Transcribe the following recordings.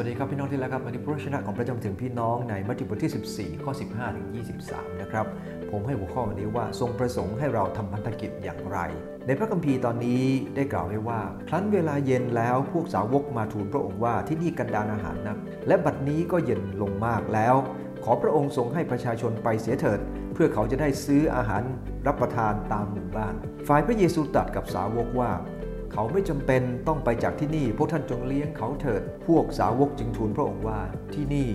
วัสดีครับพี่น้องที่รักครับวันนี้พระชนะของพระเจ้าถึงพี่น้องในมัทธิวบทที่ 14 ข้อ 15 ถึง 23 นะครับ ผมให้หัวข้อวันนี้ว่าทรงประสงค์ให้เราทำพันธกิจอย่างไร ในพระคัมภีร์ตอนนี้ได้กล่าวไว้ว่า ครั้นเวลาเย็นแล้วพวกสาวกมาทูลพระองค์ว่าที่นี่กันดานอาหารนัก และบัดนี้ก็เย็นลงมากแล้ว ขอพระองค์ทรงให้ประชาชนไปเสียเถิด เพื่อเขาจะได้ซื้ออาหารรับประทานตามหมู่บ้าน ฝ่ายพระเยซูตรัสกับสาวกว่า เขาไม่จำเป็นต้องไปจากที่นี่ พวกท่านจงเลี้ยงเขาเถิด พวกสาวกจึงทูลพระองค์ว่าที่นี่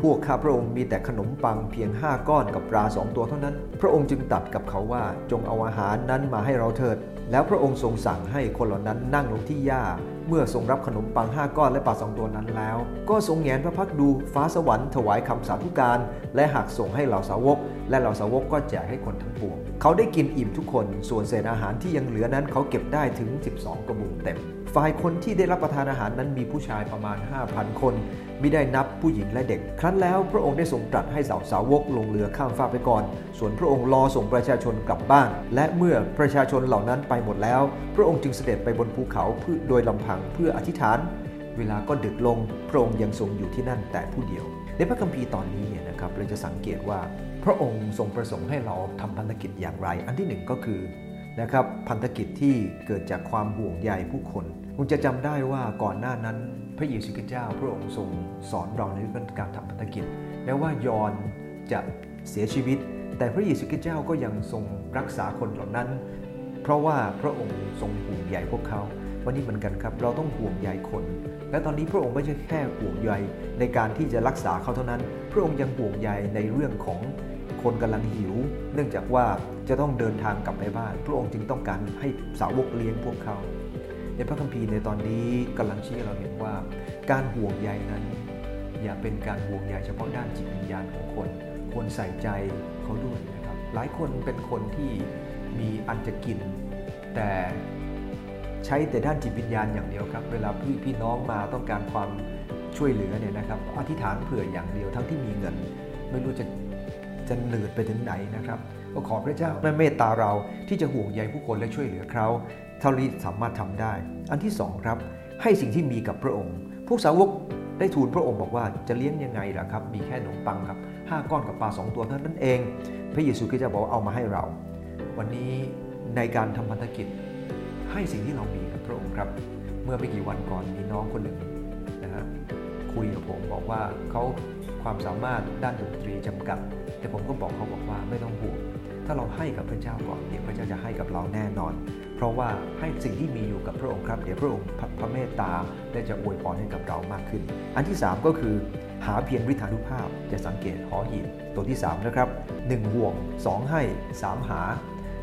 พวกข้าพระองค์มีแต่ขนมปังเพียงห้าก้อนกับปลาสองตัวเท่านั้น พระองค์จึงตัดกับเขาว่าจงเอาอาหารนั้นมาให้เราเถิด แล้วพระองค์ทรงสั่งให้คนเหล่านั้นนั่งลงที่หญ้า เมื่อทรงรับขนมปังห้าก้อนและปลาสองตัวนั้นแล้ว ก็ทรงแงนพระพักตร์ดูฟ้าสวรรค์ถวายคำสาธุการ และหักส่งให้เหล่าสาวก และเหล่าสาวกก็แจกให้คนทั้งปวง เขาได้กินอิ่มทุกคน ส่วนเศษอาหารที่ยังเหลือนั้นเขาเก็บได้ถึง 12 กระบุงเต็ม ฝ่ายคนที่ได้รับประทานอาหารนั้นมีผู้ชายประมาณ 5,000 คนมิได้นับผู้หญิงและเด็ก ครั้นแล้วพระองค์ได้ทรงตรัสให้สาวสาวกลงเรือข้ามฟากไปก่อน ส่วนพระองค์รอส่งประชาชนกลับบ้าน และเมื่อประชาชนเหล่านั้นไปหมดแล้ว พระองค์จึงเสด็จไปบนภูเขาเพื่อโดยลำพังเพื่ออธิษฐาน เวลาก็ดึกลง พระองค์ยังทรงอยู่ที่นั่นแต่ผู้เดียว ในพระคัมภีร์ตอนนี้เนี่ยนะครับเราจะสังเกตว่า พระองค์ทรงประสงค์ให้เราทำพันธกิจอย่างไร อันที่หนึ่งก็คือ นะครับพันธกิจที่เกิดจากความห่วงใยผู้คนคุณจะจำได้ว่าก่อนหน้านั้น พระเยซูคริสต์เจ้าพระองค์ทรงสอนเราในเรื่องการทำพันธกิจแม้ว่ายอนจะเสียชีวิต แต่พระเยซูคริสต์เจ้าก็ยังทรงรักษาคนเหล่านั้น เพราะว่าพระองค์ทรงห่วงใยพวกเขาวันนี้เหมือนกันครับเราต้องห่วงใยคน และตอนนี้พระองค์ไม่ใช่แค่ห่วงใยในการที่จะรักษาเขาเท่านั้น พระองค์ยังห่วงใยในเรื่องของ คนกำลังหิว เนื่องจากว่าจะต้องเดินทางกลับไปบ้าน พระองค์จึงต้องการให้สาวกเลี้ยงพวกเขา ในพระคัมภีร์ในตอนนี้กำลังชี้เราเห็นว่า การห่วงใยนั้น อย่าเป็นการห่วงใยเฉพาะด้านจิตวิญญาณของคนควรใส่ใจเขาด้วยนะครับ หลายคนเป็นคนที่มีอันจะกิน แต่ใช้แต่ด้านจิตวิญญาณอย่างเดียวครับ เวลาพี่พี่น้องมาต้องการความช่วยเหลือเนี่ยนะครับอธิษฐานเผื่ออย่างเดียวทั้งที่มีเงิน ไม่รู้จะ จะหนืดไปถึงไหนนะครับก็ขอพระเจ้าเมตตาเราที่จะห่วงใยผู้คนและช่วยเหลือเขาเท่าที่สามารถทำได้ อันที่สองครับให้สิ่งที่มีกับพระองค์ พวกสาวกได้ทูลพระองค์บอกว่าจะเลี้ยงยังไงล่ะครับ มีแค่ขนมปังครับห้าก้อนกับปลาสองตัวเท่านั้นเอง พระเยซูคริสต์จะบอกว่าเอามาให้เรา วันนี้ในการทำพันธกิจ ให้สิ่งที่เรามีกับพระองค์ครับ เมื่อไม่กี่วันก่อนมีน้องคนหนึ่งนะฮะคุยกับผมบอกว่าเขา ความสามารถด้านดนตรีจำกัด แต่ผมก็บอกเขาบอกว่าไม่ต้องห่วงถ้าเราให้กับพระเจ้าก่อนเดี๋ยวพระเจ้าจะให้กับเราแน่นอน เพราะว่าให้สิ่งที่มีอยู่กับพระองค์ครับเดี๋ยวพระองค์พระเมตตาและจะอวยพรให้กับเรามากขึ้น อันที่ 3 ก็คือหาเพียงฤทธานุภาพจะสังเกตหอหีบตัวที่ 3 นะครับ1ห่วง 2 ให้ 3 หา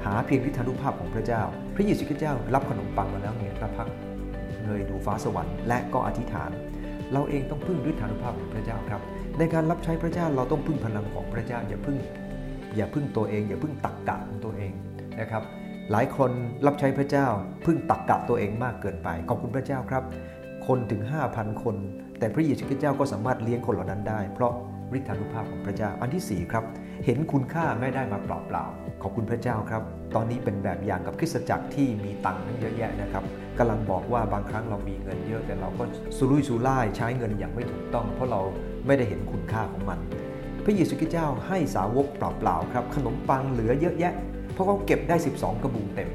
หาเพียงฤทธานุภาพของพระเจ้า พระเยซูคริสต์เจ้ารับขนมปังมาแล้วเงียพระพักเงยดูฟ้าสวรรค์และก็อธิษฐาน เราเองต้องพึ่งฤทธานุภาพของพระเจ้าครับ ในการรับใช้พระเจ้าเราต้องพึ่งพลังของพระเจ้าอย่าพึ่งอย่าพึ่งตัวเอง อย่าพึ่งตักกะของตัวเองนะครับ หลายคนรับใช้พระเจ้า พึ่งตักกะตัวเองมากเกินไปขอบคุณพระเจ้าครับ คนถึง 5,000 คน แต่พระเยซูคริสต์เจ้าก็สามารถเลี้ยงคนเหล่านั้นได้ เพราะ ฤทธานุภาพของพระเจ้า อันที่ 4 ครับ เห็นคุณค่าไม่ได้มาเปล่าๆ ขอบคุณพระเจ้าครับ ตอนนี้เป็นแบบอย่างกับคริสตจักรที่มีตังค์นั้นเยอะแยะนะครับกำลังบอกว่าบางครั้งเรามีเงินเยอะแต่เราก็สุรุ่ยสุร่ายใช้เงินอย่างไม่ถูกต้อง เพราะเราไม่ได้เห็นคุณค่าของมัน พระเยซูคริสต์เจ้าให้สาวกเปล่าๆครับ ขนมปังเหลือเยอะแยะ เพราะเขาเก็บได้ 12 กระบุงเต็ม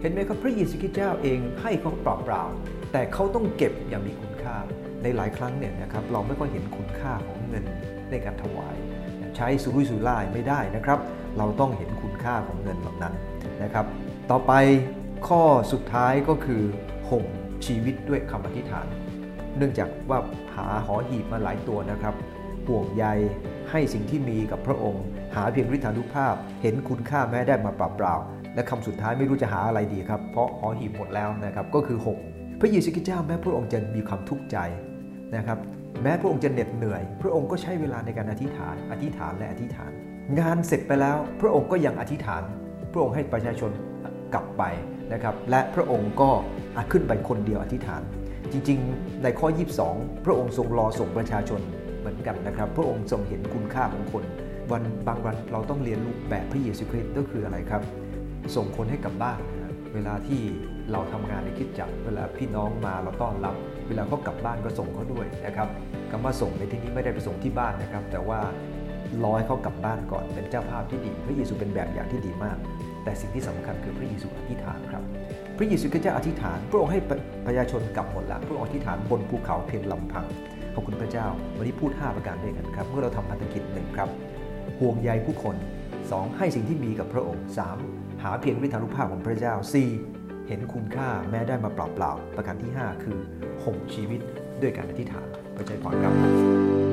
เห็นไหมครับพระเยซูคริสต์เจ้าเองให้เขาเปล่าๆแต่เขาต้องเก็บอย่างมีคุณค่าในหลายครั้งเนี่ยนะครับเราไม่ค่อยเห็นคุณค่าของเงิน ในการถวาย ใช้สุรุ่ยสุร่ายไม่ได้นะครับ เราต้องเห็นคุณค่าของเงินเหล่านั้นนะครับ ต่อไปข้อสุดท้ายก็คือห่มชีวิตด้วยคำอธิษฐาน เนื่องจากว่าหาหอหีบมาหลายตัวนะครับห่วงใยให้สิ่งที่มีกับพระองค์ หาเพียงฤทธานุภาพ เห็นคุณค่าแม้ได้มาเปล่าๆและคำสุดท้ายไม่รู้จะหาอะไรดีครับ เพราะหอหีบหมดแล้วนะครับก็คือห่มพระเยซูคริสต์เจ้าแม้พระองค์จะมีความทุกข์ใจนะครับ แม้พระองค์จะเหน็ดเหนื่อย พระองค์ก็ใช้เวลาในการอธิษฐาน อธิษฐานและอธิษฐาน งานเสร็จไปแล้ว พระองค์ก็ยังอธิษฐาน พระองค์ให้ประชาชนกลับไปนะครับ และพระองค์ก็ขึ้นไปคนเดียวอธิษฐาน จริงๆ ในข้อ 22 พระองค์ทรงรอส่งประชาชนเหมือนกันนะครับ พระองค์ทรงเห็นคุณค่าของคน วันบางวันเราต้องเรียนรู้แบบพระเยซูคริสต์ก็คืออะไรครับ ส่งคนให้กลับบ้าน เวลาที่เราทำงานในคิดจักรเวลาพี่น้องมาเราต้อนรับ เวลาเขากลับบ้านก็ส่งเขาด้วยนะครับคำว่าส่งในที่นี้ไม่ได้ไปส่งที่บ้านนะครับ แต่ว่ารอให้เขากลับบ้านก่อนเป็นเจ้าภาพที่ดี พระเยซูเป็นแบบอย่างที่ดีมาก แต่สิ่งที่สำคัญคือพระเยซูอธิษฐานครับ พระเยซูก็จะอธิษฐานพระองค์ให้ประชาชนกลับหมดละพระองค์อธิษฐานบนภูเขาเพียงลำพังขอบคุณพระเจ้า วันนี้พูด 5 ประการด้วยกันครับเมื่อเราทำพันธกิจหนึ่งครับห่วงใยผู้คน 2. ให้สิ่งที่มีกับพระองค์ 3. หาเพียงวิทานุภาพของพระเจ้า 4. เห็นคุณค่าแม้ได้มาเปล่าๆประการที่ 5 คือห่มชีวิตด้วยการอธิษฐานพระเจ้าพรครับ